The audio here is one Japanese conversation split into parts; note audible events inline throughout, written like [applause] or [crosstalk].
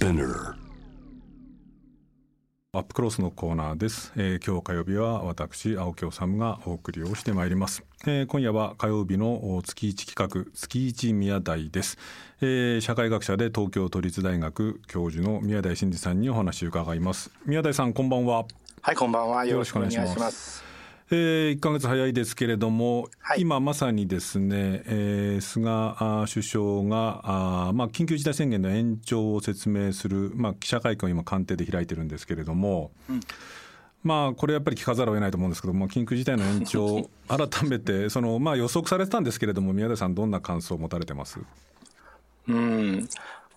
Spinner アップクロスのコーナーです、えー、今日火曜日は私青木治がお送りをしてまいります、えー、今夜は火曜日の月一企画月一宮台です、えー、社会学者で東京都立大学教授の宮台真司さんにお話を伺います。宮台さんこんばんは。はいこんばんは。よろしくお願いしますえー、1か月早いですけれども、はい、今まさにですね、えー、菅首相があ、まあ、緊急事態宣言の延長を説明する、まあ、記者会見を今官邸で開いてるんですけれども、うん、まあこれやっぱり聞かざるを得ないと思うんですけども緊急事態の延長 [laughs] 改めてその、まあ、予測されてたんですけれども宮台さんどんな感想を持たれてます？うん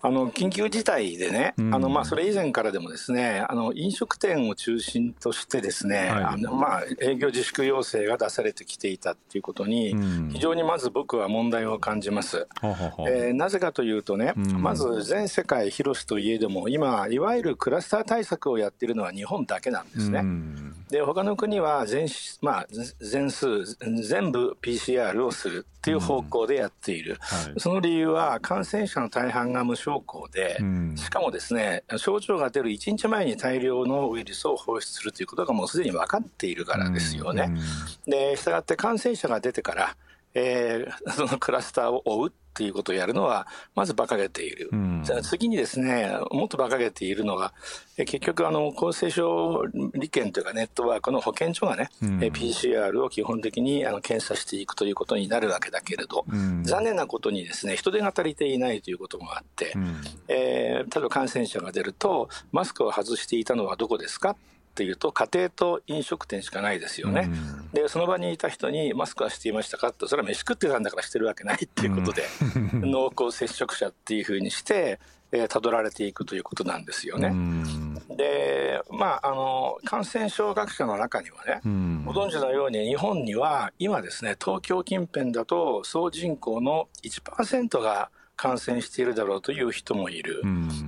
あの緊急事態でね、うん、あのまあそれ以前からでもですね、あの飲食店を中心としてですね、はい、あのまあ営業自粛要請が出されてきていたっていうことに、非常にまず僕は問題を感じます。うん、えー、なぜかというとね、うん、まず全世界広しといえども、今いわゆるクラスター対策をやっているのは日本だけなんですね。で他の国は全まあ全数全部 PCR をするっていう方向でやっている。はい、その理由は感染者の大半が無症候で、うん、しかもですね症状が出る1日前に大量のウイルスを放出するということがもうすでに分かっているからですよね。うん、でしたがって感染者が出てから、えー、そのクラスターを追うっていうことをやるのはまず馬鹿げている、うん、じゃあ次にですねもっと馬鹿げているのが結局あの厚生省利権というかネットワークの保健所がね、うん、PCR を基本的にあの検査していくということになるわけだけれど、うん、残念なことにですね人手が足りていないということもあって、うん、えー、例えば感染者が出るとマスクを外していたのはどこですか？っていうと家庭と飲食店しかないですよね、うん、でその場にいた人にマスクはしていましたかってそれは飯食ってたんだからしてるわけないっていうことで、うん、濃厚接触者っていうふうにしてえどられていくということなんですよね。で、まあ、あの、感染症学者の中にはね、ご存知のように日本には今ですね、東京近辺だと総人口の1%が感染しているだろうという人もいる。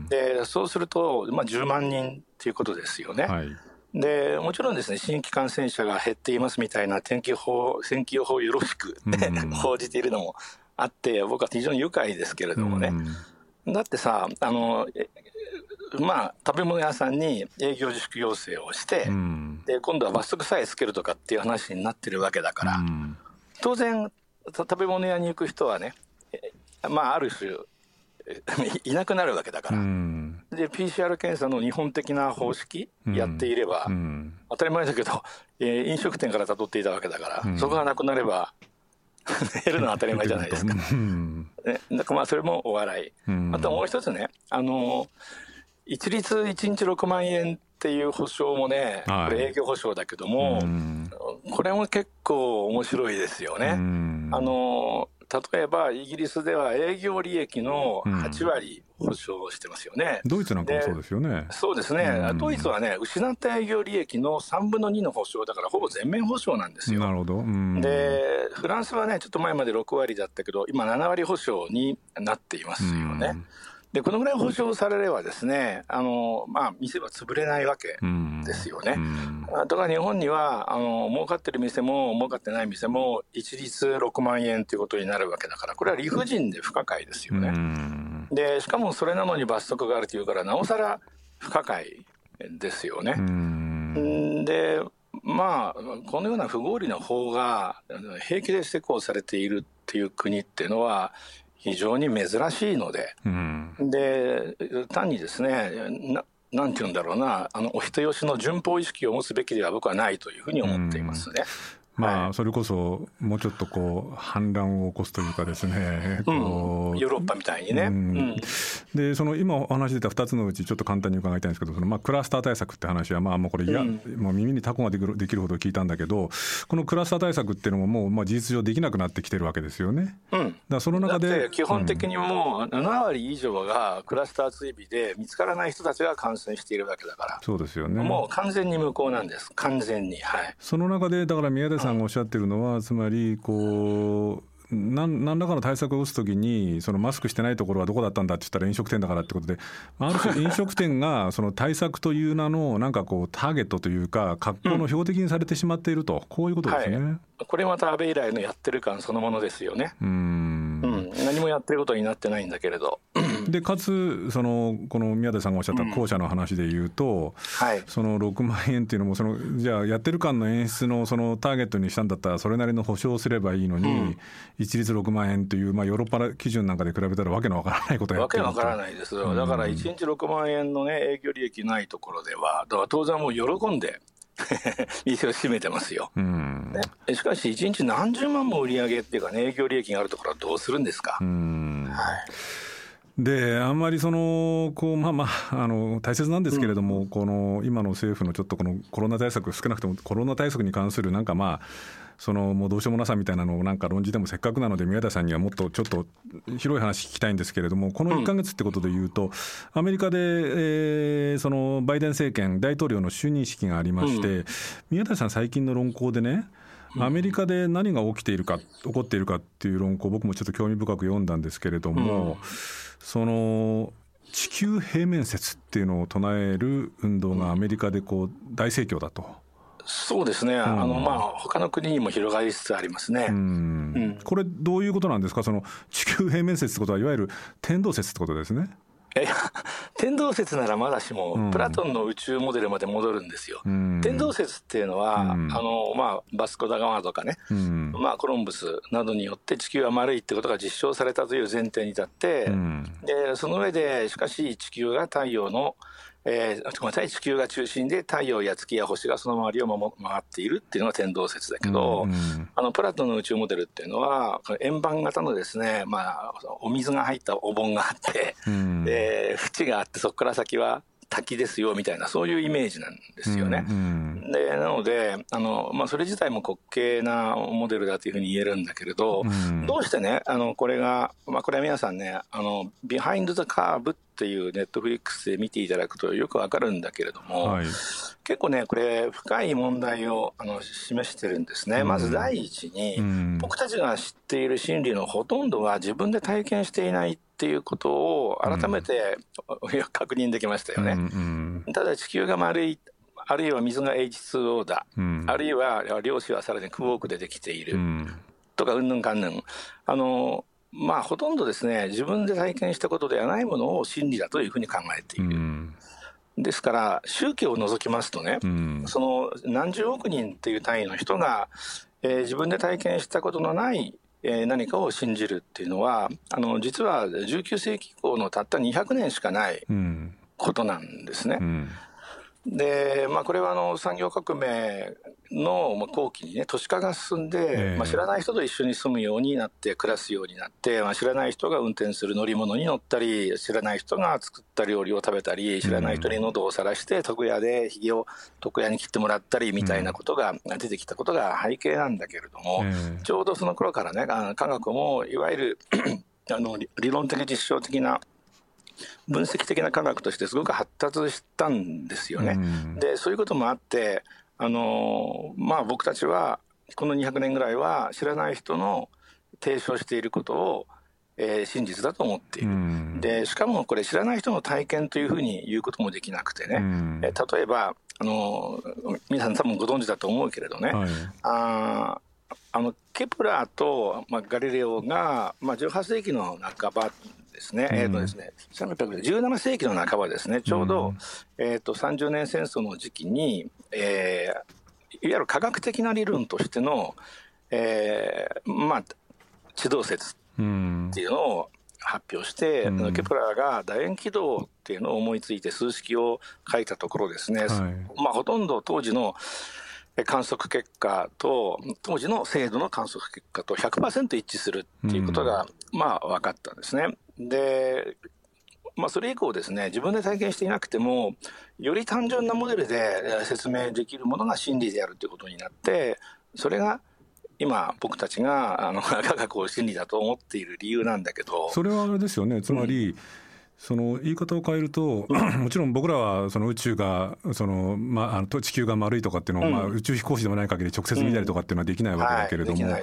で、そうすると、まあ、10万人ということですよね。はいでもちろんですね新規感染者が減っていますみたいな天気予報天気予報よろしく、[laughs] 報じているのもあって僕は非常に愉快ですけれどもね、だってさあのまあ食べ物屋さんに営業自粛要請をして、うん、で今度は罰則さえつけるとかっていう話になってるわけだから、うん、当然食べ物屋に行く人はねまあある種 [laughs] いなくなるわけだから、うん、で PCR 検査の日本的な方式やっていれば、当たり前だけど、えー、飲食店から辿っていたわけだから、そこがなくなれば [laughs] 減るのは当たり前じゃないですか。ね、だからまあそれもお笑い。あともう一つね、あの、一律1日6万円っていう保証もね、これ営業保証だけども、これも結構面白いですよね。あの、例えばイギリスでは営業利益の8割保証してますよね。ドイツなんかもそうですよね。そうですね。ドイツはね、失った営業利益の3分の2の保証だから、ほぼ全面保証なんですよ。なるほど。で、フランスはね、ちょっと前まで6割だったけど、今7割保証になっていますよね。でこのぐらい保証されればですねあの、まあ、店は潰れないわけですよね。だから日本にはあの儲かってる店も儲かってない店も一律6万円ということになるわけだからこれは理不尽で不可解ですよね。でしかもそれなのに罰則があるというからなおさら不可解ですよね。でまあこのような不合理な法が平気で施行されているっていう国っていうのは非常に珍しいので、うん、で単にですねななんて言うんだろうなあのお人よしの順法意識を持つべきでは僕はないというふうに思っていますね。まあ、それこそもうちょっとこう反乱を起こすというかですね、うん、ヨーロッパみたいにね。うん。でその今お話出た2つのうちちょっと簡単に伺いたいんですけどそのまあクラスター対策って話はまあもうこれいや、うん、もう耳にタコができるできるほど聞いたんだけどこのクラスター対策っていうのももうまあ事実上できなくなってきてるわけですよね。うん、だその中で基本的にもう7割以上がクラスター追尾で見つからない人たちが感染しているわけだから。そうですよね。もう完全に無効なんです。完全に。はい。その中でだから宮出さんがおっしゃってるのは、つまりこう何何らかの対策を打つときにそのマスクしてないところはどこだったんだって言ったら飲食店だからってことである種 [laughs] 飲食店がその対策という名のなんかこうターゲットというか格好の標的にされてしまっていると、こういうことですね、はい、これまた安倍以来のやってる感そのものですよね。うんうん何何もやってることになってないんだけれど。でかつそのこの宮田さんがおっしゃった後者の話で言うと、うんはい、その6万円っていうのもそのじゃあやってる感の演出のそのターゲットにしたんだったらそれなりの保証すればいいのに、うん、一律6万円という、まあ、ヨーロッパ基準なんかで比べたらわけのわからないことやってるわけわからないですよ、だから1日6万円の、ね、営業利益ないところではだから当然もう喜んで店を閉めてますよ、うん。ね、しかし1日何十万も売り上げっていうか、ね、営業利益があるところはどうするんですか？うん。はいであんまりそのこうまあまああの大切なんですけれども、うん、この今の政府のちょっとこのコロナ対策少なくともコロナ対策に関するなんかまあそのもうどうしようもなさみたいなのをなんか論じてもせっかくなので宮田さんにはもっとちょっと広い話聞きたいんですけれどもこの1か月ってことでいうと、アメリカで、えー、そのバイデン政権大統領の就任式がありまして、宮田さん最近の論考でねアメリカで何が起きているか起こっているかっていう論考僕もちょっと興味深く読んだんですけれども、その地球平面説っていうのを唱える運動がアメリカでこう大盛況だと。そうですね、うん、あのまあ他の国にも広がりつつありますね、うん、これ、どういうことなんですか、その地球平面説ってことは、いわゆる天動説ってことですね。いや天動説ならまだしも、うん、プラトンの宇宙モデルまで戻るんですよ。うん、天動説っていうのは、うん、あのまあ、バスコ・ダ・ガマとかね、まあ、コロンブスなどによって地球は丸いってことが実証されたという前提に立って、でその上でしかし地球が太陽のえー、ごめんなさい。地球が中心で太陽や月や星がその周りを回っているっていうのが天動説だけど、うんうん、あのプラトンの宇宙モデルっていうのは円盤型のですね、まあ、お水が入ったお盆があって、うん、で縁があってそこから先は滝ですよみたいなそういうイメージなんですよね。うんうん、でなのであの、まあ、それ自体も滑稽なモデルだというふうに言えるんだけれど、うん、どうしてねあのこれが、まあ、これは皆さんね「あのビハインド・ザ・カーブ」っていうネットフリックスで見ていただくとよくわかるんだけれども、はい、結構ねこれ深い問題をあの示してるんですね。まず第一に、僕たちが知っている真理のほとんどは自分で体験していないっていうことを改めて、うん、[laughs] 確認できましたよね。うんうん、ただ地球が丸いあるいは水が H2O だ、うん、あるいは量子はさらにクォークでできている、うん、とかうんぬんかんぬん。あのまあほとんどですね自分で体験したことではないものを真理だというふうに考えている。うん。ですから宗教を除きますとね、うん、その何十億人っていう単位の人が、えー、自分で体験したことのないえー、何かを信じるっていうのはあの実は19世紀以降のたった200年しかないことなんですね。うんで、まあ、これはあの産業革命の後期にね都市化が進んで、まあ、知らない人と一緒に住むようになって暮らすようになって、まあ、知らない人が運転する乗り物に乗ったり知らない人が作った料理を食べたり知らない人に喉を晒して床屋でひげを床屋に切ってもらったりみたいなことが出てきたことが背景なんだけれども、ちょうどその頃からね科学もいわゆる [clears throat] あの理論的実証的な分析的な科学としてすごく発達したんですよね。うん、でそういうこともあってあのまあ僕たちはこの200年ぐらいは知らない人の提唱していることを、えー、真実だと思っている、うん、でしかもこれ知らない人の体験というふうに言うこともできなくてね、うん、え例えばあの皆さん多分ご存知だと思うけれどね、はい、ああのケプラーと、まあ、ガリレオが、まあ、18世紀の半ばですね、うん、えっ、ー、とですね、17世紀の半ばですね、ちょうど、うん、えっ、ー、と、30年戦争の時期に、えー、いわゆる科学的な理論としての、えー、まあ、地動説っていうのを発表して、うん、ケプラーが楕円軌道っていうのを思いついて数式を書いたところですね、はい、まあ、ほとんど当時の観測結果と当時の精度の観測結果と100%一致するっていうことが、まあ分かったんですね。でまあ、それ以降ですね自分で体験していなくてもより単純なモデルで説明できるものが真理であるということになってそれが今僕たちがあの科学を真理だと思っている理由なんだけど。それはあれですよね。つまり、うんその言い方を変えると、もちろん僕らはその宇宙がその、まあ、あの地球が丸いとかっていうのを、まあ、宇宙飛行士でもない限り直接見たりとかっていうのはできないわけだけれども、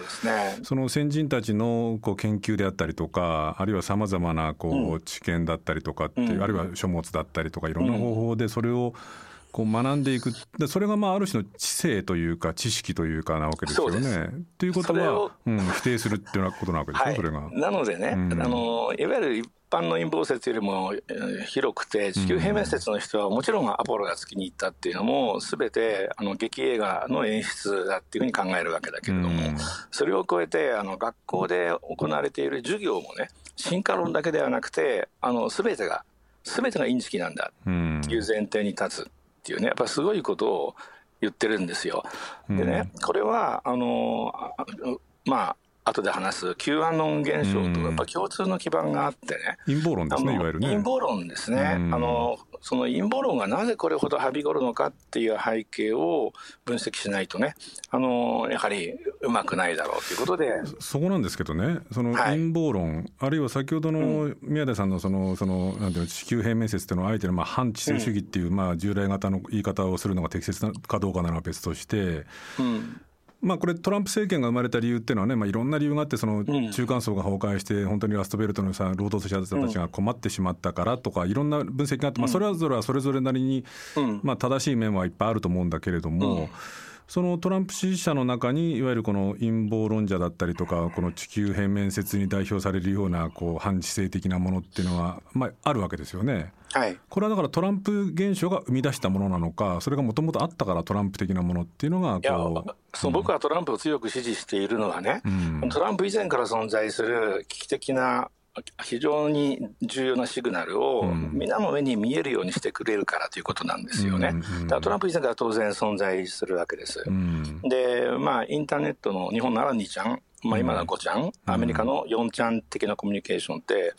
その先人たちのこう研究であったりとかあるいはさまざまなこう知見だったりとかっていう、あるいは書物だったりとかいろんな方法でそれをこう学んでいく。でそれがまあある種の知性というか知識というかなわけですよね。ということは、うん、否定するっていうことなわけですよ、はい、それが。なのでね、うん、あのいわゆる一般の陰謀説よりも広くて地球平面説の人はもちろんアポロが月に行ったっていうのも全てあの劇映画の演出だっていうふうに考えるわけだけれども、それを超えてあの学校で行われている授業もね進化論だけではなくてあの全てが全てがインチキなんだっていう前提に立つっていうねやっぱりすごいことを言ってるんですよ。でねこれはあのまあ後で話す Q アノン現象とやっぱ共通の基盤があってね。陰謀論ですねいわゆるね。陰謀論ですね。あのその陰謀論がなぜこれほどはびこるのかっていう背景を分析しないとね。あのやはりうまくないだろうということで。そこなんですけどね。その陰謀論、はい、あるいは先ほどの宮出さんのそのそのなんていうの地球平面説っていうのはあえてのまあ反知性主義っていう、まあ従来型の言い方をするのが適切かどうかなら別として、うんまあ、これトランプ政権が生まれた理由っていうのはね、まあ、いろんな理由があってその中間層が崩壊して本当にラストベルトのさ労働者たちが困ってしまったからとかいろんな分析があって、まあ、それぞれはそれぞれなりに、まあ、正しい面はいっぱいあると思うんだけれども。そのトランプ支持者の中にいわゆるこの陰謀論者だったりとかこの地球平面説に代表されるようなこう反知性的なものっていうのは、まあ、あるわけですよね。はい、これはだからトランプ現象が生み出したものなのかそれがもともとあったからトランプ的なものっていうのがこうそう、僕はトランプを強く支持しているのはね、うん、トランプ以前から存在する危機的な非常に重要なシグナルを皆の目に見えるようにしてくれるからということなんですよね。だからトランプ以前から当然存在するわけです。で、まあ、インターネットの日本なら2ちゃん、まあ、今の5ちゃん、アメリカの4ちゃん的なコミュニケーションって、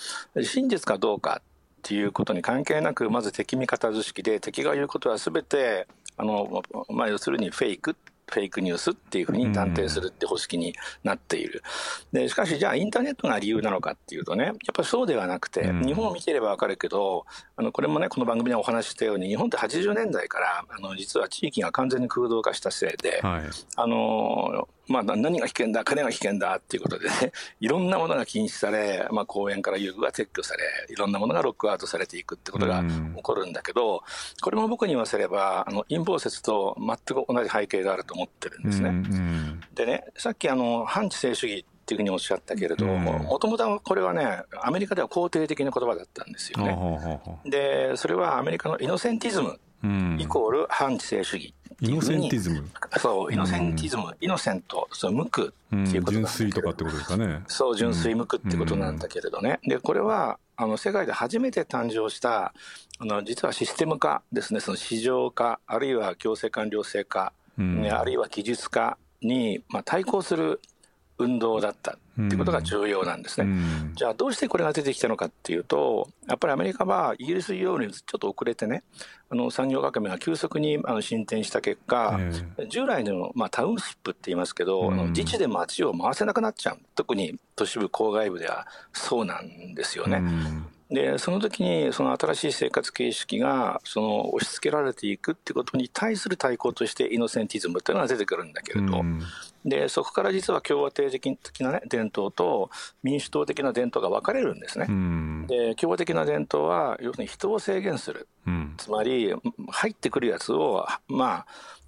真実かどうかっていうことに関係なく、まず敵味方図式で、敵が言うことはすべて、あの、まあ、要するにフェイクフェイクニュースっていうふうに断定するって方式になっている。で、しかしじゃあインターネットが理由なのかっていうとね、やっぱりそうではなくて、日本を見てればわかるけど、あの、これもね、この番組でお話ししたように、日本って80年代から、あの、実は地域が完全に空洞化したせいで、はい、あの、まあ、何が危険だ、金が危険だっていうことでね、[laughs] いろんなものが禁止され、まあ、公園から遊具が撤去され、いろんなものがロックアウトされていくってことが起こるんだけど、これも僕に言わせれば、あの陰謀説と全く同じ背景があると思ってるんですね。でね、さっきあの反知性主義っていうふうにおっしゃったけれども、もともとこれはね、アメリカでは肯定的な言葉だったんですよね。で、それはアメリカのイノセンティズムイコール反知性主義イノセンティズム。そうイノセンティズム、うん、イノセントそう無垢っていうこと純粋とかってことですかね。そう純粋無垢ってことなんだけれどね、でこれはあの世界で初めて誕生したあの実はシステム化ですね。その市場化あるいは強制官僚制化、うん、あるいは技術化に、まあ、対抗する運動だったっていうことが重要なんですね、うん、じゃあどうしてこれが出てきたのかっていうとやっぱりアメリカはイギリスよりちょっと遅れてねあの産業革命が急速にあの進展した結果、従来の、まあ、タウンシップって言いますけど、うん、自治で街を回せなくなっちゃう。特に都市部郊外部ではそうなんですよね。うんでその時にその新しい生活形式がその押し付けられていくってことに対する対抗としてイノセンティズムっていうのが出てくるんだけれど、うん、でそこから実は共和帝的な、ね、伝統と民主党的な伝統が分かれるんですね。うん、で共和的な伝統は要するに人を制限する、うん、つまり入ってくるやつをまあ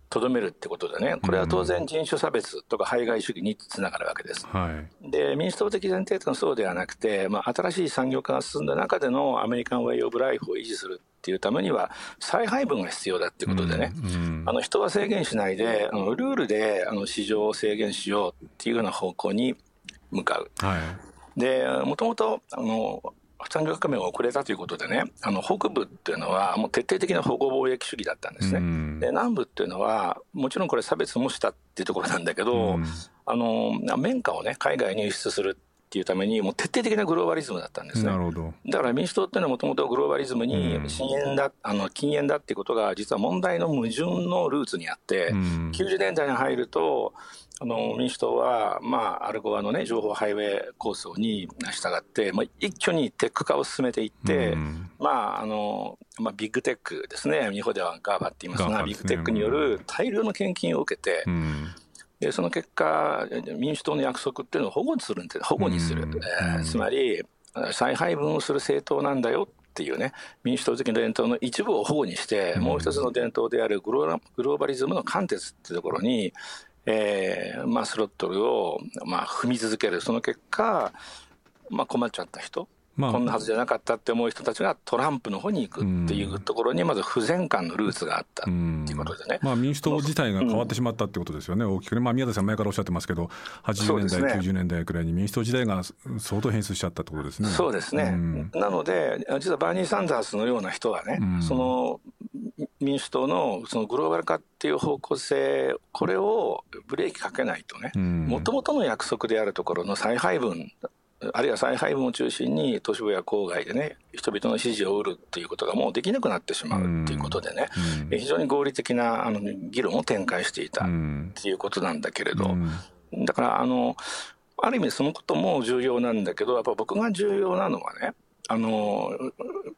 とどめるってことでね、これは当然人種差別とか排外主義につながるわけです。はい、で、民主党的前提というのはそうではなくて、まあ、新しい産業化が進んだ中でのアメリカンウェイオブライフを維持するっていうためには、再配分が必要だっていうことでね、うんうん、あの人は制限しないで、あのルールであの市場を制限しようっていうような方向に向かう。はい、で、もともと、あの、産業革命が遅れたということでね、あの北部っていうのは、もう徹底的な保護貿易主義だったんですね。で南部っていうのは、もちろんこれ、差別もしたっていうところなんだけど、あの綿花をね、海外に輸出するっていうために、もう徹底的なグローバリズムだったんですね。なるほど。だから民主党っていうのはもともとグローバリズムに禁煙だ、あの禁煙だっていうことが、実は問題の矛盾のルーツにあって、90年代に入ると、あの民主党は、まあ、アルゴアの、ね、情報ハイウェイ構想に従って、まあ、一挙にテック化を進めていって、うん、まああのまあ、ビッグテックですね、日本ではガーバって言いますが、ね、ビッグテックによる大量の献金を受けて、うん、でその結果、民主党の約束っていうのを保護するんで保護にする、うん、えー、つまり再配分をする政党なんだよっていうね。民主党的な伝統の一部を保護にして、もう一つの伝統であるグローバリズムの貫徹っていうところに、えーまあ、スロットルを、まあ、踏み続ける。その結果、まあ、困っちゃった人まあ、こんなはずじゃなかったって思う人たちがトランプの方に行くっていうところにまず不全感のルーツがあったっていうことでね、まあ、民主党自体が変わってしまったってことですよね、大きくね、まあ、宮田さん、前からおっしゃってますけど、80年代、ね、90年代くらいに民主党自体が相当変質しちゃったってことですね。そうですね、うん、なので、実はバーニー・サンダースのような人がね、うん、その民主党のそのグローバル化っていう方向性、これをブレーキかけないとね、もともとの約束であるところの再配分あるいは再配分を中心に都市部や郊外でね人々の支持を得るっていうことがもうできなくなってしまうっていうことでね、非常に合理的なあの議論を展開していたっていうことなんだけれど、だからあのある意味そのことも重要なんだけどやっぱ僕が重要なのはねあの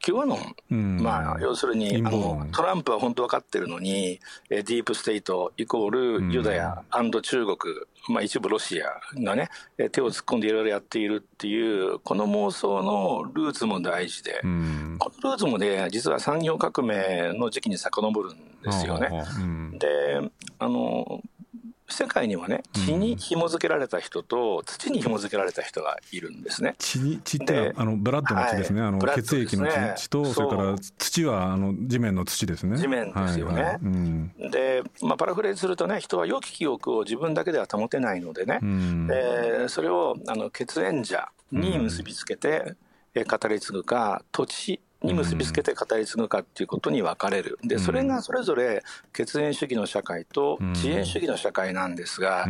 Q アノン、うん、まあ、要するにあのトランプは本当分かってるのにディープステイトイコールユダヤ中国、まあ、一部ロシアがね手を突っ込んでいろいろやっているっていうこの妄想のルーツも大事で、うん、このルーツもね実は産業革命の時期に遡るんですよね。であの世界にはね血に紐付けられた人と土に紐付けられた人がいるんですね。血に血ってあのブラッドの血ですね。はい、あの血液の血とそれから土はあの地面の土ですね。地面ですよね。はいはい。うん、で、まあパラフレーズするとね人は良き記憶を自分だけでは保てないのでね、うん、えそれをあの血縁者に結びつけて、うん、語り継ぐか土地に結びつけて語り継ぐかっていうことに分かれる。で、それがそれぞれ血縁主義の社会と遅延主義の社会なんですが、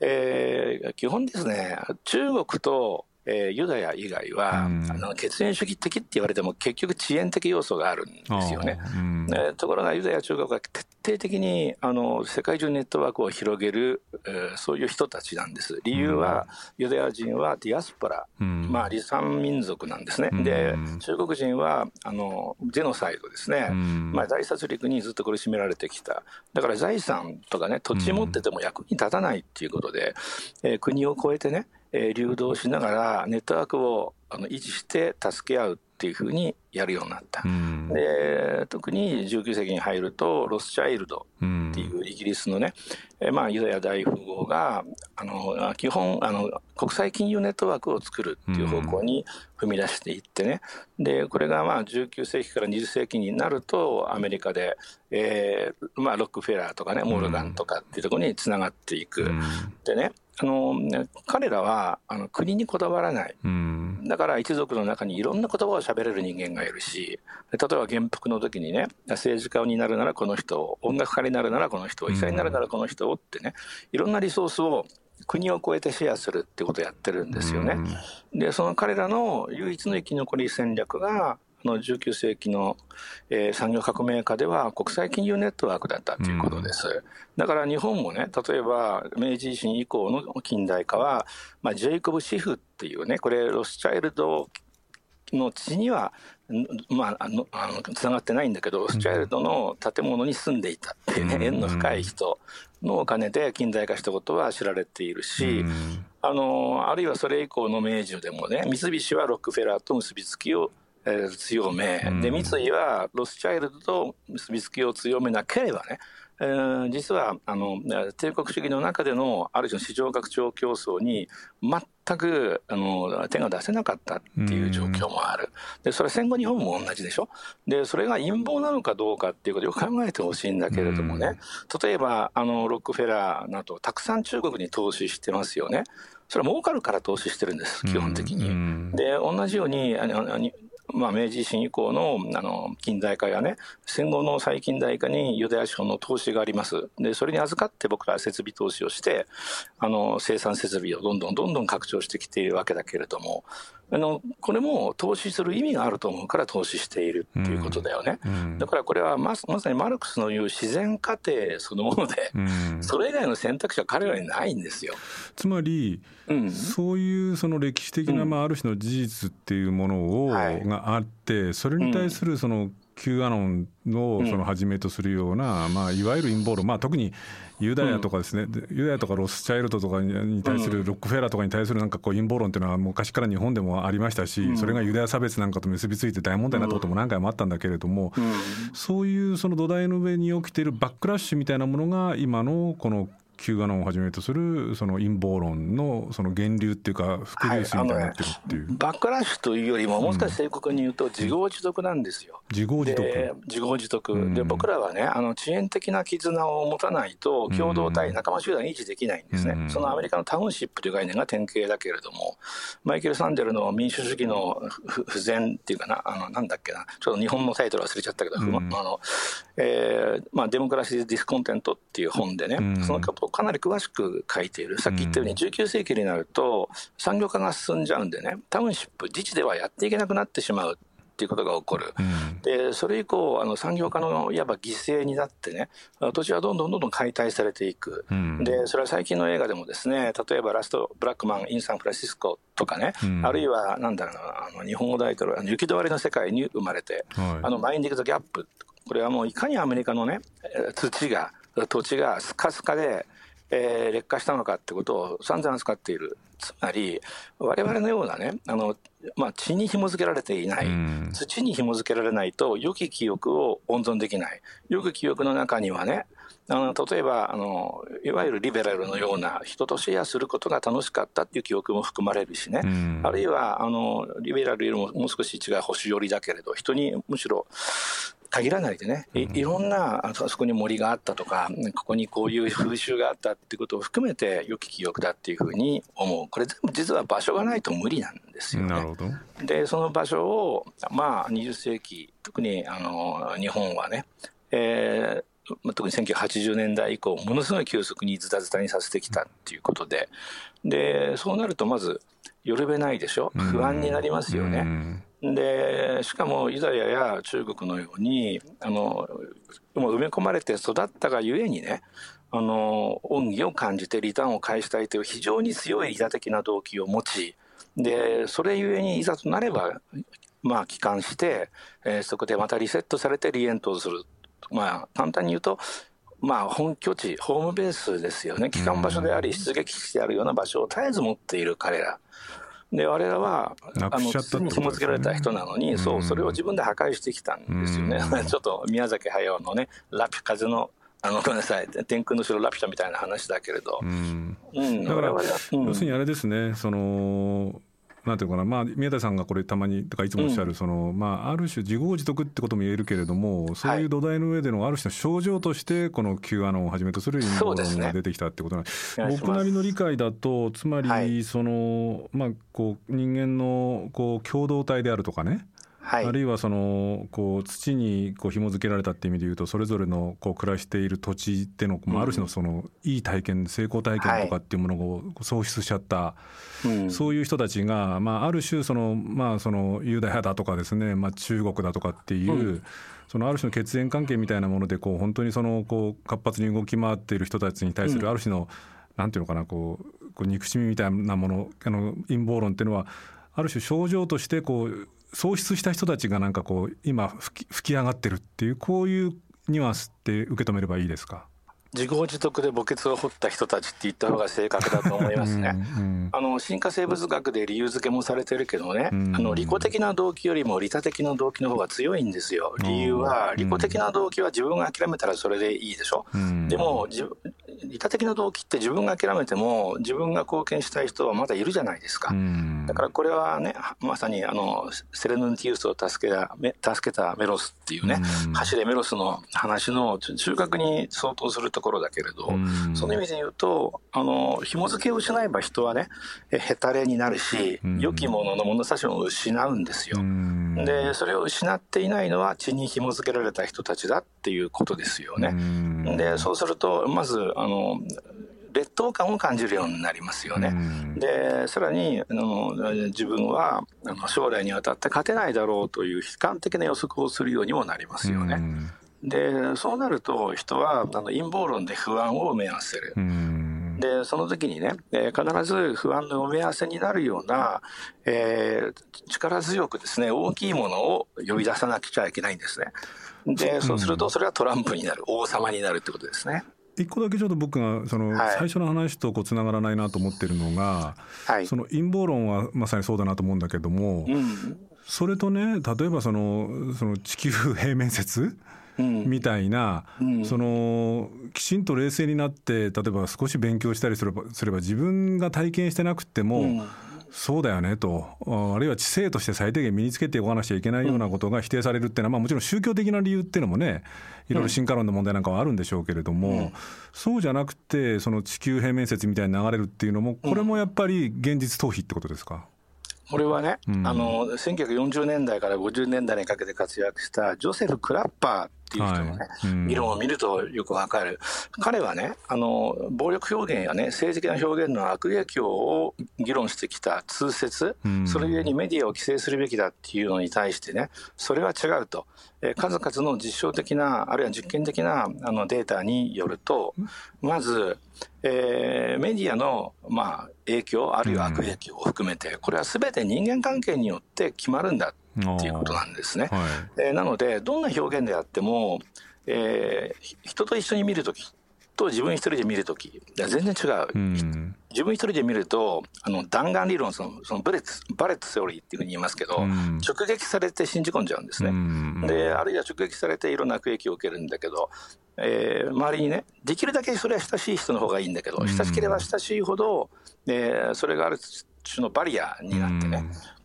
えー、基本ですね、中国とえー、ユダヤ以外は、うん、あの血縁主義的って言われても結局遅延的要素があるんですよね。うん、えー、ところがユダヤ中国は徹底的にあの世界中ネットワークを広げる、えー、そういう人たちなんです。理由は、うん、ユダヤ人はディアスポラ、まあ離散民族なんですね。で中国人はあのジェノサイドですね、まあ、大殺戮にずっと苦しめられてきた。だから財産とかね土地持ってても役に立たないっていうことで、えー、国を越えてねえー、流動しながらネットワークをあの維持して助け合うっていうふうにやるようになった、うん、で特に19世紀に入るとロスチャイルドっていうイギリスのね、うん、まあ、ユダヤ大富豪があの基本あの国際金融ネットワークを作るっていう方向に踏み出していってね。でこれがまあ19世紀から20世紀になるとアメリカで、えーまあ、ロックフェラーとかねモルガンとかっていうところにつながっていく、うん、でねあの彼らはあの国にこだわらない、うん、だから一族の中にいろんな言葉を喋れる人間がいるし例えば元服の時にね政治家になるならこの人音楽家になるならこの人医者になるならこの人ってねいろんなリソースを国を越えてシェアするってことをやってるんですよね。でその彼らの唯一の生き残り戦略がの19世紀の、えー、産業革命下では国際金融ネットワークだったということです。うん、だから日本もね、例えば明治維新以降の近代化は、まあ、ジェイコブ・シフっていうね、これロスチャイルドの地には、まあ、あの、あの、つながってないんだけど、ロスチャイルドの建物に住んでいたっていうね、縁の深い人のお金で近代化したことは知られているし、あの、あるいはそれ以降の明治でもね、三菱はロックフェラーと結びつきをえー、強め、で三井はロスチャイルドと結びつきを強めなければね、えー、実はあの帝国主義の中でのある種の市場拡張競争に全くあの手が出せなかったっていう状況もある、でそれは戦後日本も同じでしょ？でそれが陰謀なのかどうかっていうことをよく考えてほしいんだけれどもね、例えばあのロックフェラーなどたくさん中国に投資してますよね。それは儲かるから投資してるんです基本的に。で同じようにあのまあ、明治維新以降のあの近代化やね戦後の最近代化にユダヤ資本の投資があります。でそれに預かって僕らは設備投資をしてあの生産設備をどんどんどんどん拡張してきているわけだけれどもあのこれも投資する意味があると思うから投資しているっていうことだよね、うん。うん、だからこれはままさにマルクスの言う自然過程そのもので、うん、それ以外の選択肢は彼らにないんですよ。つまり、そういうその歴史的な、まあ、ある種の事実っていうものを、はい、があってそれに対するその Q アノンをそのはじめとするような、まあ、いわゆる陰謀論、まあ、特にユダヤとかですね、ユダヤとかロスチャイルドとかに対する、ロックフェラーとかに対するなんかこう陰謀論っていうのは昔から日本でもありましたし、それがユダヤ差別なんかと結びついて大問題になったことも何回もあったんだけれども、そういうその土台の上に起きているバックラッシュみたいなものが今のこの Q アノンをはじめとするその陰謀論のその源流っていうか伏流水みたいになってるっていう、はい。ね、バックラッシュというよりももう少し正確に言うと自業自得なんですよ。自業自得。自業自得、で僕らはねあの遅延的な絆を持たないと共同体、仲間集団維持できないんですね、そのアメリカのタウンシップという概念が典型だけれどもマイケル・サンデルの民主主義の不全っていうかなあのなんだっけなちょっと日本のタイトル忘れちゃったけど、あのえーまあ、 Democracy's Discontent っていう本でね、そのことをかなり詳しく書いている、さっき言ったように19世紀になると産業化が進んじゃうんでね、タウンシップ、自治ではやっていけなくなってしまう。っていうことが起こる、うん、でそれ以降あの産業化のいわば犠牲になってね土地はどんどんどんどん解体されていく、うん、でそれは最近の映画でもですね例えば「ラスト・ブラックマン・イン・サンフランシスコ」とかね、うん、あるいはなんだろうなあの日本語タイトル「行き止まりの世界に生まれて」はい、あの「Minding the Gap」これはもういかにアメリカのね土が土地がスカスカでえー、劣化したのかってことを散々扱っている。つまり我々のようなねあの、まあ、血に紐付けられていない、土に紐付けられないと良き記憶を温存できない。良き記憶の中にはねあの例えばあのいわゆるリベラルのような人とシェアすることが楽しかったっていう記憶も含まれるしね、あるいはあのリベラルよりももう少し違う星寄りだけれど人にむしろ限らないでね。いいろんなあそこに森があったとかここにこういう風習があったってことを含めて良き記憶だっていうふうに思う。これ全部実は場所がないと無理なんですよね。なるほど。でその場所をまあ20世紀特にあの日本はね、えー、特に1980年代以降ものすごい急速にズタズタにさせてきたっていうことで。でそうなるとまずよるべないでしょ？不安になりますよね。でしかもユダヤや中国のようにあのもう埋め込まれて育ったがゆえにねあの恩義を感じてリターンを返したいという非常に強い利他的な動機を持ちでそれゆえにいざとなればまあ帰還して、えー、そこでまたリセットされてリエントするまあ簡単に言うとまあ、本拠地、ホームベースですよね、帰還場所であり、出撃地であるような場所を絶えず持っている彼ら。で我々はあの紐付けられた人なのに、そうそれを自分で破壊してきたんですよね、[laughs] ちょっと宮崎駿のね「ラピュ風のあのごめんなさい天空の城ラピュタみたいな話だけれど、うん、うん、だから、要するにあれですねそのなんていうかな、まあ、宮田さんがこれたまにとかいつもおっしゃる、うん、そのまあ、ある種自業自得ってことも言えるけれどもそういう土台の上でのある種の症状としてこの Q アノンをはじめとする陰謀論が出てきたってことなんです、ね、僕なりの理解だとつまりその、はい、まあ、こう人間のこう共同体であるとかねはい、あるいはそのこう土にこう紐付けられたっていう意味でいうとそれぞれのこう暮らしている土地での、ある種のそのいい体験成功体験とかっていうものを喪失しちゃった、そういう人たちが、まあ、ある種その、まあ、そのユダヤだとかですね、まあ、中国だとかっていう、そのある種の血縁関係みたいなものでこう本当にそのこう活発に動き回っている人たちに対するある種の、なんていうのかなこうこう憎しみみたいなものあの陰謀論っていうのはある種症状としてこう喪失した人たちがなんかこう今吹き上がってるっていうこういうニュアンスって受け止めればいいですか？自業自得で墓穴を掘った人たちって言った方が正確だと思いますね。うんうん、あの進化生物学で理由付けもされてるけどね、うん、あの利己的な動機よりも利他的な動機の方が強いんですよ。理由は利己的な動機は自分が諦めたらそれでいいでしょ？でも利他的な動機って自分が諦めても自分が貢献したい人はまだいるじゃないですか。だからこれはねまさにあのセレヌンティウスを助けた助けたメロスっていうね、走れメロスの話の中核に相当するところだけれど、その意味で言うとあの紐付けを失えば人はねへたれになるし、良きものの物差しを失うんですよ。でそれを失っていないのは血に紐付けられた人たちだっていうことですよね。でそうするとまずあの劣等感を感じるようになりますよね。でさらにあの自分はあの将来にわたって勝てないだろうという悲観的な予測をするようにもなりますよね。でそうなると人はあの陰謀論で不安を埋め合わせる。でその時にね、えー、必ず不安の埋め合わせになるような、えー、力強くですね大きいものを呼び出さなくちゃいけないんですね。でそうするとそれはトランプになる王様になるってことですね。一個だけちょっと僕がその最初の話とこうつながらないなと思ってるのが、はい、その陰謀論はまさにそうだなと思うんだけども、うん、それとね例えばそのその地球平面説みたいな、うん、そのきちんと冷静になって例えば少し勉強したりすればすれば自分が体験してなくても、うんそうだよねと、あるいは知性として最低限身につけておかなきゃいけないようなことが否定されるっていうのは、まあ、もちろん宗教的な理由っていうのもね、いろいろ進化論の問題なんかはあるんでしょうけれども、うん、そうじゃなくて、その地球平面説みたいに流れるっていうのも、これもやっぱり現実逃避ってことですか？これはね、うん、あの1940年代から50年代にかけて活躍したジョセフ・クラッパーっていう人のね、はいうん、議論を見るとよくわかる。彼はね、あの、暴力表現やね、政治的な表現の悪影響を議論してきた通説、うん、それゆえにメディアを規制するべきだっていうのに対してね、それは違うと。え数々の実証的な、あるいは実験的なあのデータによると、まず、えー、メディアの、まあ、影響、あるいは悪影響を含めて、これはすべて人間関係によって決まるんだっていうことなんですね。はい、えー、なので、どんな表現であっても、えー、人と一緒に見るときと自分一人で見るとき、全然違う。うん、自分一人で見ると、あの弾丸理論その、そのブレッツ bullet theory っていうふうに言いますけど、うん、直撃されて信じ込んじゃうんですね。うん、で、あるいは直撃されていろんな悪影響を受けるんだけど、えー、周りにね、できるだけそれは親しい人の方がいいんだけど、親しければ親しいほど、えー、それがある種のバリアになってね、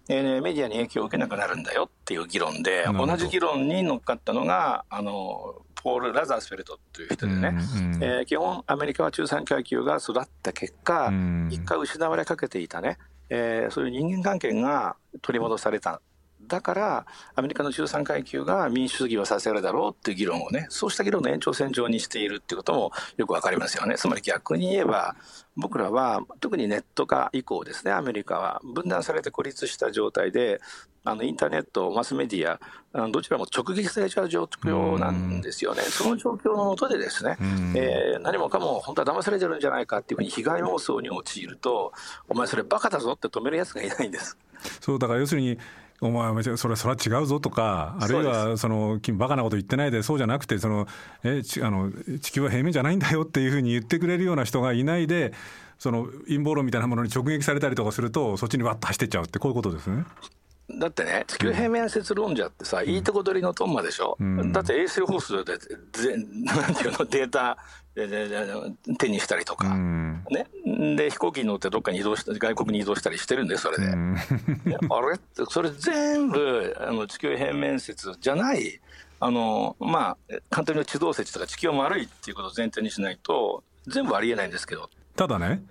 えー、メディアに影響を受けなくなるんだよっていう議論で、同じ議論に乗っかったのが、あの、ポール・ラザースフェルトという人でね、うんうん、えー、基本アメリカは中産階級が育った結果、うん、一回失われかけていたね、えー、そういう人間関係が取り戻されただからアメリカの中産階級が民主主義をさせるだろうっていう議論をねそうした議論の延長線上にしているっていうこともよくわかりますよね。つまり逆に言えば僕らは特にネット化以降ですねアメリカは分断されて孤立した状態であのインターネット、マスメディア、どちらも直撃されちゃう状況なんですよね、その状況のもとで、ですね、えー、何もかも本当は騙されてるんじゃないかっていうふうに被害妄想に陥ると、お前、それ、バカだぞって止めるやつがいないんです。そうだから要するにお前、それ、それは違うぞとか、あるいは、その、君、バカなこと言ってないで、そうじゃなくて、その、え、あの、地球は平面じゃないんだよっていうふうに言ってくれるような人がいないで、その、陰謀論みたいなものに直撃されたりとかすると、そっちにわっと走ってっちゃうって、こういうことですね。だってね、地球平面説論者ってさ、うん、いいとこ取りのトンマでしょ、うん、だって衛星放送で [laughs] なんていうの、データ手にしたりとか、うん、ね、で飛行機に乗ってどっかに移動した外国に移動したりしてるんでそれで、うん、[laughs] あれ？ってそれ全部あの地球平面説じゃないあのまあ簡単に地動説とか地球は丸いっていうことを前提にしないと全部ありえないんですけど。ただね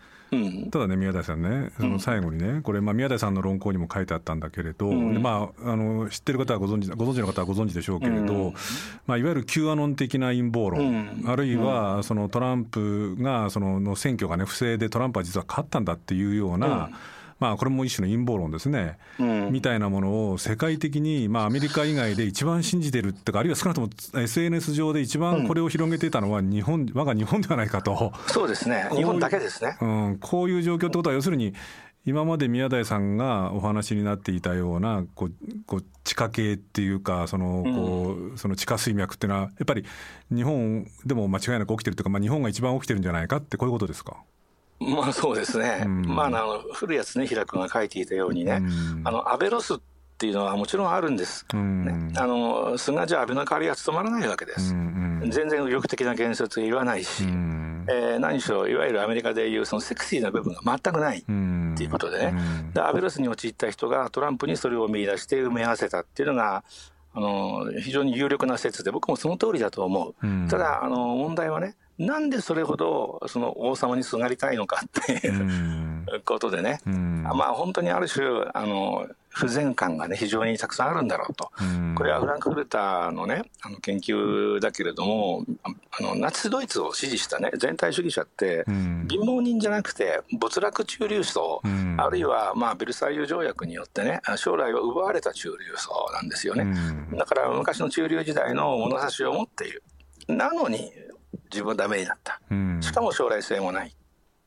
ただね宮台さんねその最後にねこれまあ宮台さんの論考にも書いてあったんだけれど、うん、まあ、あの知ってる方はご存知ご存知の方はご存知でしょうけれど、うん、まあ、いわゆる Q アノン的な陰謀論、あるいはそのトランプがそのの選挙がね不正でトランプは実は勝ったんだっていうような、まあ、これも一種の陰謀論ですね、うん、みたいなものを世界的に、まあ、アメリカ以外で一番信じてるってか、あるいは少なくとも SNS 上で一番これを広げていたのは日本、我が日本ではないかと。そうですね、日本だけですね。うん、こういう状況ってことは、要するに、今まで宮台さんがお話になっていたようなこうこう地下系っていうかそのこうその地下水脈っていうのはやっぱり日本でも間違いなく起きてるというか、まあ、日本が一番起きてるんじゃないかってこういうことですか？まあそうですね、うん、まあ、あの古谷経衡君が書いていたようにね、うん、あの安倍ロスっていうのはもちろんあるんです、うん、ね、あの菅じゃ安倍の代わりは務まらないわけです、うんうん、全然右翼的な言説言わないし、うん、えー、何しろいわゆるアメリカでいうそのセクシーな部分が全くないっていうことでね、で安倍ロスに陥った人がトランプにそれを見出して埋め合わせたっていうのがあの非常に有力な説で僕もその通りだと思う、ただあの問題はねなんでそれほどその王様にすがりたいのかっていうことでね、まあ本当にある種あの不全感がね非常にたくさんあるんだろうと、これはフランクフルターのねあの研究だけれどもあのナチスドイツを支持したね全体主義者って貧乏人じゃなくて没落中流層、あるいはまあベルサイユ条約によってね将来を奪われた中流層なんですよね、だから昔の中流時代の物差しを持っている。なのに自分はダメになった、しかも将来性もないっ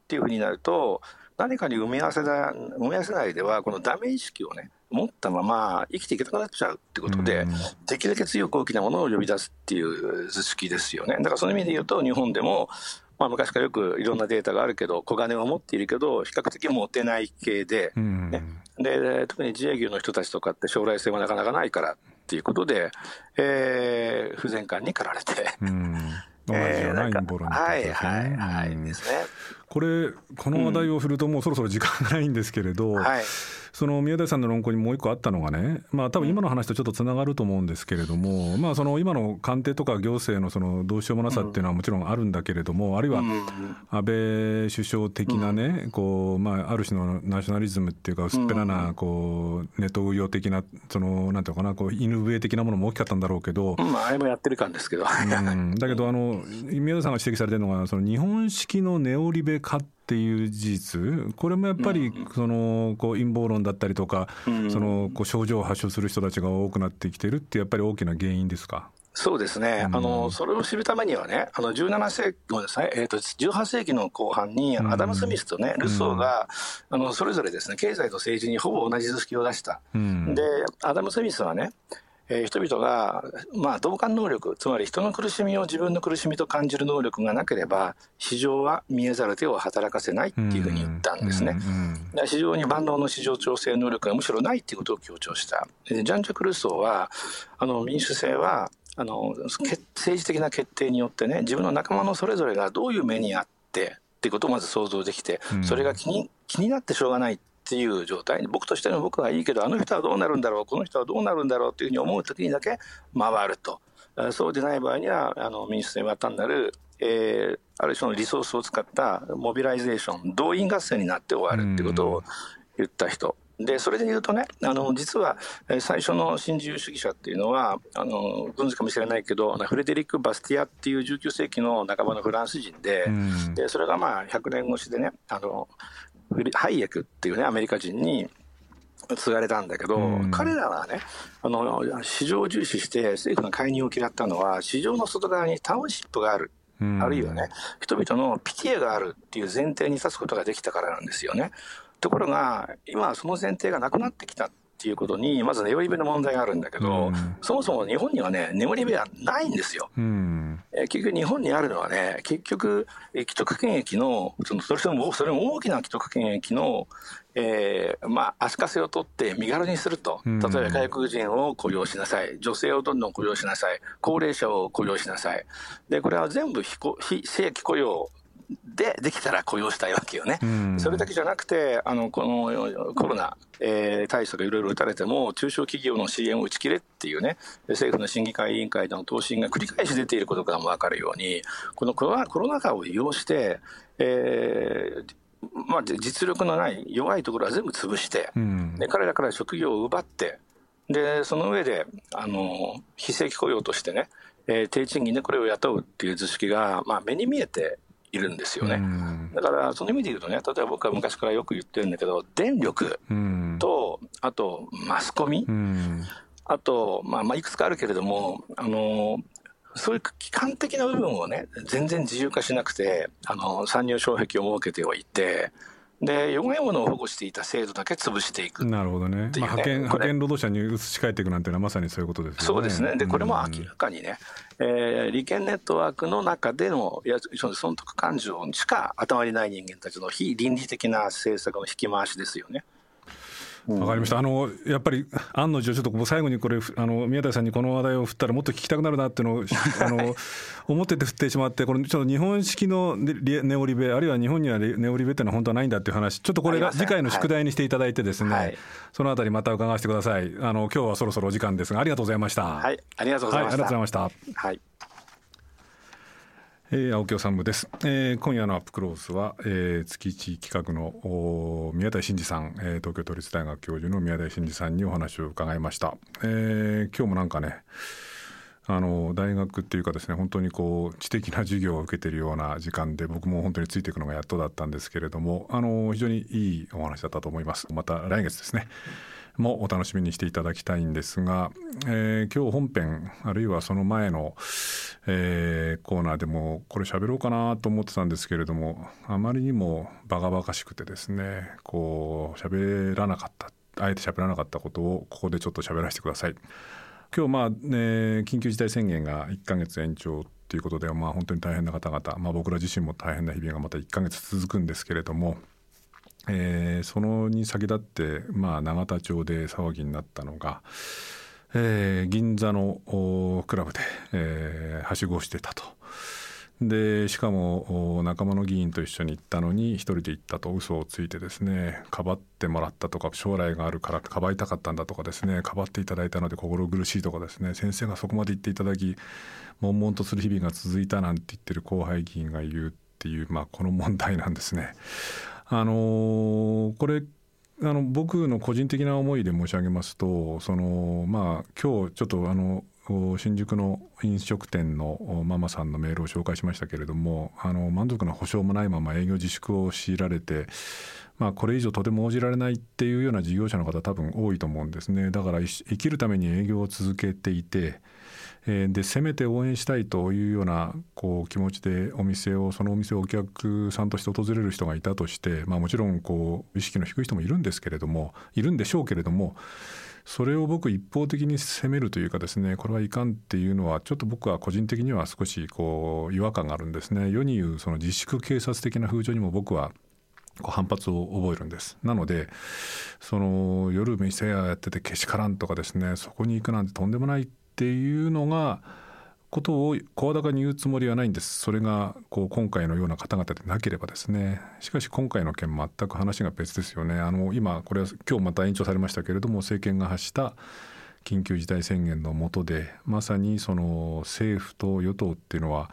ていうふうになると何かに埋め合わせな埋め合わせないではこのダメ意識をね持ったまま生きていけなくなっちゃうってことで、できるだけ強く大きなものを呼び出すっていう図式ですよね。だからその意味で言うと日本でもまあ、昔からよくいろんなデータがあるけど、小金は持っているけど、比較的持てない系で、ね、で特に自営業の人たちとかって将来性はなかなかないからっていうことで、えー、不全感に駆られて。同じような陰謀論に、はいはいはい、ですね。これこの話題を振るともうそろそろ時間がないんですけれど、はいその宮台さんの論考にもう一個あったのがね、まあ多分今の話とちょっとつながると思うんですけれども、まあその今の官邸とか行政のそのどうしようもなさっていうのはもちろんあるんだけれども、あるいは安倍首相的なね、こう、まあある種のナショナリズムっていうか薄っぺらな、こう、ネット運用的な、その、なんていうかな、こう、犬笛的なものも大きかったんだろうけど。まああれもやってる感ですけど。うん、だけどあの、宮台さんが指摘されてるのが、その日本式のネオリベ化っていう事実、これもやっぱりそのこう陰謀論だったりとか、そのこう症状を発症する人たちが多くなってきてるって、やっぱり大きな原因ですか？そうですね、あのそれを知るためにはね、あの17世紀ですね、えーと、18世紀の後半に、アダム・スミスとね、ルソーが、あのそれぞれですね経済と政治にほぼ同じ図式を出した。で、アダム・スミスはね、えー、人々が、まあ、同感能力、つまり人の苦しみを自分の苦しみと感じる能力がなければ、市場は見えざる手を働かせないっていうふうに言ったんですね。市場に万能の市場調整能力がむしろないっていうことを強調した。ジャン・ジャク・ルソーは、あの民主制はあの政治的な決定によってね、自分の仲間のそれぞれがどういう目にあって、っていうことをまず想像できて、それが気に気になってしょうがないっていう状態。僕としての僕はいいけどあの人はどうなるんだろう。この人はどうなるんだろう。というふうに思う時にだけ回ると。そうでない場合にはあの民主制は単なる、えー、ある種のリソースを使った mobilization 動員合戦になって終わるっていうことを言った人。でそれで言うとねあの実は最初の新自由主義者っていうのはあのご存知かもしれないけどフレデリック・バスティアっていう19世紀の半ばのフランス人で,、でそれがまあ100年越しでねあのハイエクっていうねアメリカ人に継がれたんだけど、うん、彼らはねあの市場を重視して政府が介入を嫌ったのは市場の外側にタウンシップがある。うん、あるいはね人々のピティエがあるっていう前提に立つことができたからなんですよね。ところが今はその前提がなくなってきたっていうことにまずネオリベの問題があるんだけど、うん、そもそも日本にはねネオリベはないんですよ。うん、え結局日本にあるのはね結局既得権益のそのそれもそれも大きな既得権益の、えーまあ、足かせを取って身軽にすると。例えば外国人を雇用しなさい。女性をどんどん雇用しなさい。高齢者を雇用しなさい。でこれは全部非非正規雇用でできたら雇用したいわけよね、うん、それだけじゃなくて、あのこのコロナ、えー、対策いろいろ打たれても、中小企業の支援を打ち切れっていうね、政府の審議会委員会での答申が繰り返し出ていることからも分かるように、このコロナコロナ禍を利用して、えーまあ、実力のない弱いところは全部潰して、うん、で彼らから職業を奪って、でその上であの非正規雇用としてね、えー、低賃金でこれを雇うっていう図式が、まあ、目に見えているんですよね。だからその意味で言うとね、例えば僕は昔からよく言ってるんだけど、電力と、あとマスコミ、あと、まあ、まあいくつかあるけれども、あのそういう機関的な部分をね、全然自由化しなくて、あの参入障壁を設けておいて、で弱いものを保護していた制度だけ潰していく、ね、なるほどね、まあ、派遣派遣労働者に移し替えていくなんていうのはまさにそういうことですね。そうですね。でこれも明らかにね、うん、えー、利権ネットワークの中でのいや損得感情しか頭にない人間たちの非倫理的な政策の引き回しですよね。わかりました。あの、やっぱり、案の定、ちょっと最後にこれ、あの、宮台さんにこの話題を振ったらもっと聞きたくなるなっていうのを、あの、思ってて振ってしまって、これ、ちょっと日本式のネオリベ、あるいは日本にはネオリベっていうのは本当はないんだっていう話、ちょっとこれ、次回の宿題にしていただいてですね、はい、そのあたりまた伺わせてください。あの、今日はそろそろお時間ですが、ありがとうございました。はい、ありがとうございました。はい、ありがとうございました。はい。えー、青木治です、えー、今夜のアップクロースは、えー、月一企画の宮台真司さん、えー、東京都立大学教授の宮台真司さんにお話を伺いました、えー、今日もなんかねあの大学っていうかですね本当にこう知的な授業を受けてるような時間で僕も本当についていくのがやっとだったんですけれどもあの非常にいいお話だったと思います。また来月ですね。もお楽しみにしていただきたいんですが、えー、今日本編あるいはその前の、えー、コーナーでもこれ喋ろうかなと思ってたんですけれどもあまりにもバカバカしくてですねこう喋らなかったあえて喋らなかったことをここでちょっと喋らせてください。今日まあ、ね、緊急事態宣言が1ヶ月延長ということで、まあ、本当に大変な方々、まあ、僕ら自身も大変な日々がまた1ヶ月続くんですけれども、えー、そのに先立って、まあ、永田町で騒ぎになったのが、えー、銀座のクラブで、えー、はしごしてたと。でしかも仲間の議員と一緒に行ったのに一人で行ったと嘘をついてですねかばってもらったとか将来があるからかばいたかったんだとかですねかばっていただいたので心苦しいとかですね先生がそこまで言っていただき悶々とする日々が続いたなんて言ってる後輩議員が言うっていう、まあ、この問題なんですね。あのー、これあの僕の個人的な思いで申し上げますとそのまあ今日ちょっとあの新宿の飲食店のママさんのメールを紹介しましたけれどもあの満足な保証もないまま営業自粛を強いられて、まあ、これ以上とても応じられないっていうような事業者の方多分多いと思うんですね。だから生きるために営業を続けていてえー、でせめて応援したいというようなこう気持ちでお店をそのお店をお客さんとして訪れる人がいたとして、まあ、もちろんこう意識の低い人もいるんですけれどもいるんでしょうけれどもそれを僕一方的に責めるというかですねこれはいかんっていうのはちょっと僕は個人的には少しこう違和感があるんですね。世に言うその自粛警察的な風潮にも僕はこう反発を覚えるんです。なのでその夜店屋やっててけしからんとかですねそこに行くなんてとんでもないっていうのがことを声高に言うつもりはないんです。それがこう今回のような方々でなければですね。しかし今回の件全く話が別ですよね。あの今これは今日また延長されましたけれども政権が発した緊急事態宣言の下でまさにその政府と与党っていうのは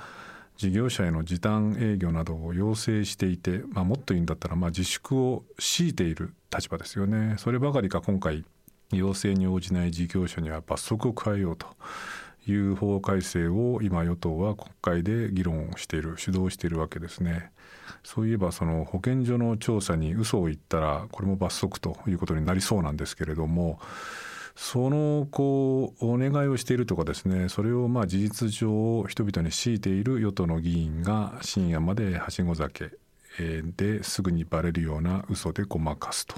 事業者への時短営業などを要請していて、まあ、もっと言うんだったらまあ自粛を強いている立場ですよね。そればかりか今回要請に応じない事業者には罰則を加えようという法改正を今与党は国会で議論をしている主導しているわけですね。そういえばその保健所の調査に嘘を言ったらこれも罰則ということになりそうなんですけれどもそのこうお願いをしているとかですねそれをまあ事実上人々に強いている与党の議員が深夜まではしご酒ですぐにバレるような嘘でごまかすと。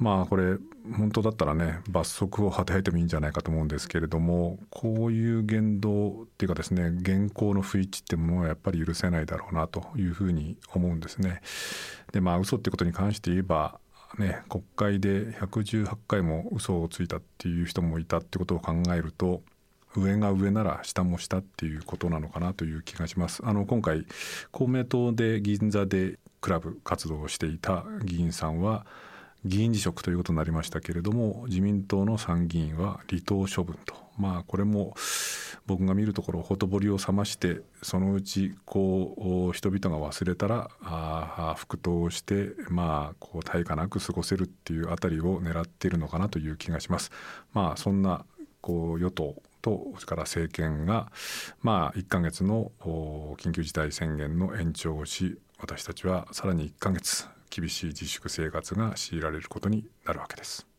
まあこれ本当だったらね罰則をはたいてもいいんじゃないかと思うんですけれどもこういう言動っていうかですね現行の不一致ってものはやっぱり許せないだろうなというふうに思うんですね。でまあ嘘ってことに関して言えばね国会で118回も嘘をついたっていう人もいたってことを考えると上が上なら下も下っていうことなのかなという気がします。あの今回公明党で銀座でクラブ活動をしていた議員さんは議員辞職ということになりましたけれども自民党の参議院は離党処分とまあこれも僕が見るところほとぼりを冷ましてそのうちこう人々が忘れたらあ復党してまあこう対価なく過ごせるっていうあたりを狙っているのかなという気がします。まあそんなこう与党とそれから政権がまあ1ヶ月の緊急事態宣言の延長をし私たちはさらに1ヶ月厳しい自粛生活が強いられることになるわけです。